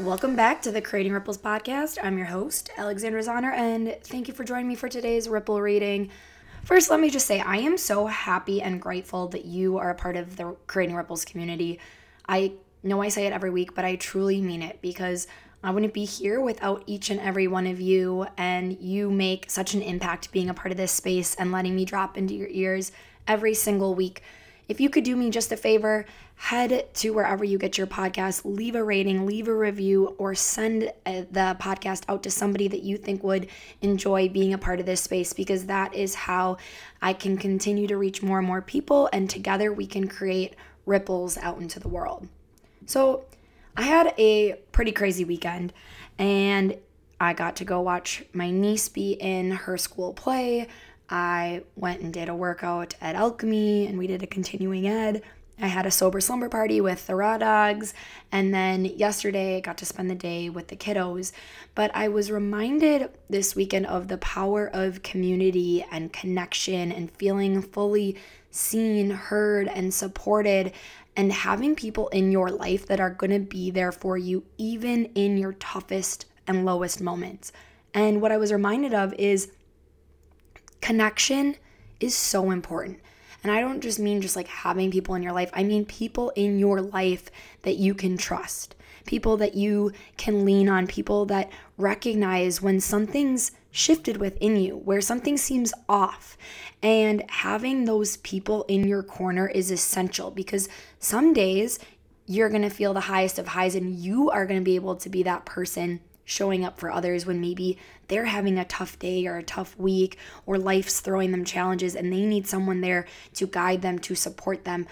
Welcome back to the Creating Ripples podcast. I'm your host, Alexandra Zahner, and thank you for joining me for today's Ripple reading. First, let me just say I am so happy and grateful that you are a part of the Creating Ripples community. I know I say it every week, but I truly mean it because I wouldn't be here without each and every one of you, and you make such an impact being a part of this space and letting me drop into your ears every single week. If you could do me just a favor, head to wherever you get your podcast, leave a rating, leave a review, or send uh, the podcast out to somebody that you think would enjoy being a part of this space because that is how I can continue to reach more and more people, and together we can create ripples out into the world. So, I had a pretty crazy weekend, and I got to go watch my niece be in her school play. I went and did a workout at Alchemy and we did a continuing ed. I had a sober slumber party with the raw dogs, and then yesterday I got to spend the day with the kiddos. But I was reminded this weekend of the power of community and connection and feeling fully seen, heard, and supported, and having people in your life that are going to be there for you, even in your toughest and lowest moments. And what I was reminded of is connection is so important. And I don't just mean just like having people in your life, I mean people in your life that you can trust, people that you can lean on, people that recognize when something's shifted within you, where something seems off. And having those people in your corner is essential because some days you're going to feel the highest of highs and you are going to be able to be that person showing up for others when maybe they're having a tough day or a tough week or life's throwing them challenges and they need someone there to guide them, to support them.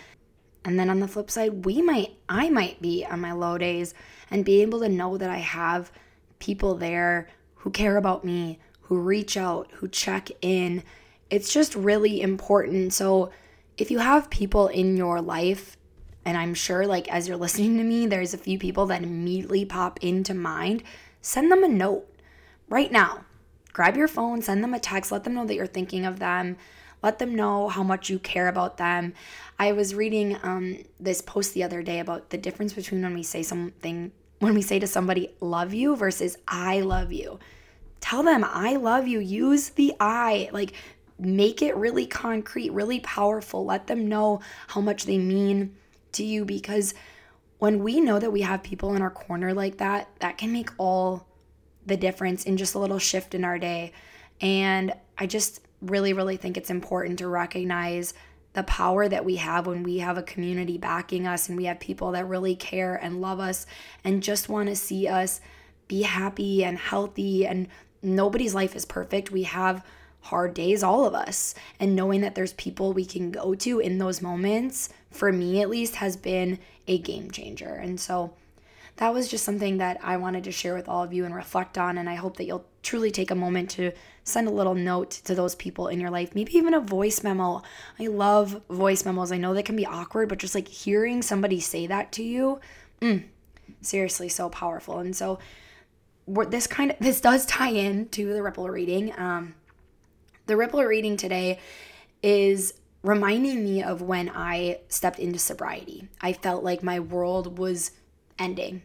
And then on the flip side, we might, I might be on my low days and be able to know that I have people there who care about me, who reach out, who check in. It's just really important. So if you have people in your life, and I'm sure like as you're listening to me, there's a few people that immediately pop into mind send them a note right now. Grab your phone, send them a text, let them know that you're thinking of them. Let them know how much you care about them. I was reading um, this post the other day about the difference between when we say something, when we say to somebody, love you versus I love you. Tell them, I love you. Use the I. Like, make it really concrete, really powerful. Let them know how much they mean to you because when we know that we have people in our corner like that, that can make all the difference in just a little shift in our day. And I just really, really think it's important to recognize the power that we have when we have a community backing us and we have people that really care and love us and just want to see us be happy and healthy. And nobody's life is perfect. We have hard days, all of us. And knowing that there's people we can go to in those moments, for me at least, has been a game changer. And so that was just something that I wanted to share with all of you and reflect on. And I hope that you'll truly take a moment to send a little note to those people in your life, maybe even a voice memo. I love voice memos. I know they can be awkward, but just like hearing somebody say that to you, mm, seriously, so powerful. And so, this kind of this does tie in to the ripple reading. Um, the ripple reading today is reminding me of when I stepped into sobriety. I felt like my world was ending.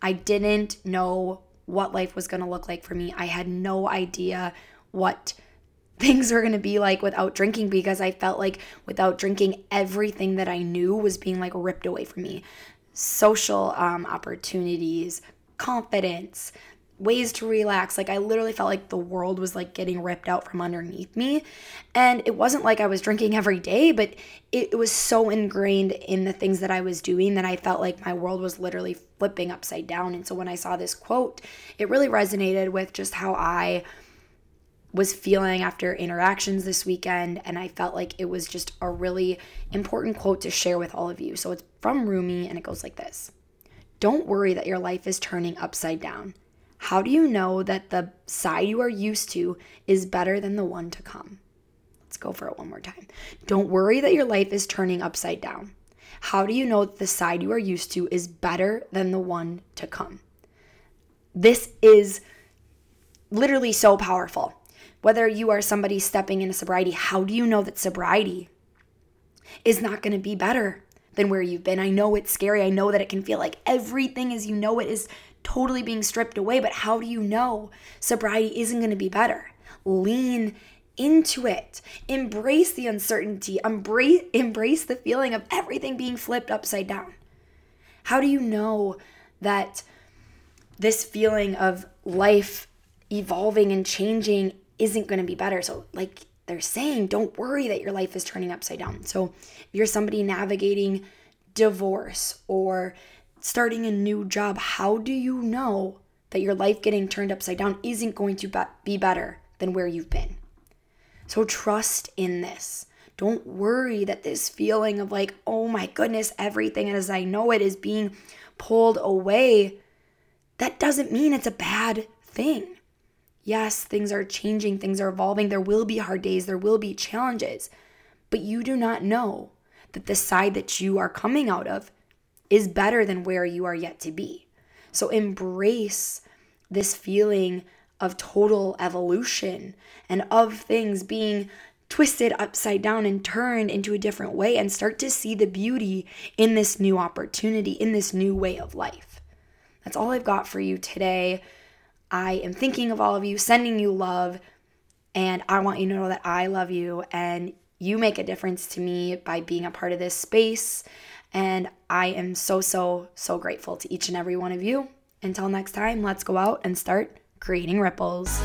I didn't know what life was going to look like for me. I had no idea what things were going to be like without drinking because I felt like without drinking, everything that I knew was being like ripped away from me. Social um, opportunities, confidence, ways to relax. Like I literally felt like the world was like getting ripped out from underneath me. And it wasn't like I was drinking every day, but it, it, was so ingrained in the things that I was doing that I felt like my world was literally flipping upside down. And so when I saw this quote, it really resonated with just how I was feeling after interactions this weekend and I felt like it was just a really important quote to share with all of you. So it's from Rumi and it goes like this. Don't worry that your life is turning upside down. How do you know that the side you are used to is better than the one to come? Let's go for it one more time. Don't worry that your life is turning upside down. How do you know that the side you are used to is better than the one to come? This is literally so powerful. Whether you are somebody stepping into sobriety, how do you know that sobriety is not going to be better than where you've been? I know it's scary. I know that it can feel like everything as you know it is totally being stripped away. But how do you know sobriety isn't going to be better? Lean into it. Embrace the uncertainty. Embrace, embrace the feeling of everything being flipped upside down. How do you know that this feeling of life evolving and changing isn't going to be better? So, like they're saying, don't worry that your life is turning upside down. So, if you're somebody navigating divorce or starting a new job, how do you know that your life getting turned upside down isn't going to be better than where you've been? So trust in this. Don't worry that this feeling of like, oh my goodness, everything as I know it is being pulled away. That doesn't mean it's a bad thing. Yes, things are changing, things are evolving. There will be hard days, there will be challenges, but you do not know that the side that you are coming out of is better than where you are yet to be. So embrace this feeling of total evolution and of things being twisted upside down and turned into a different way and start to see the beauty in this new opportunity, in this new way of life. That's all I've got for you today. I am thinking of all of you, sending you love, and I want you to know that I love you and you make a difference to me by being a part of this space. And I am so, so, so grateful to each and every one of you. Until next time, let's go out and start creating ripples.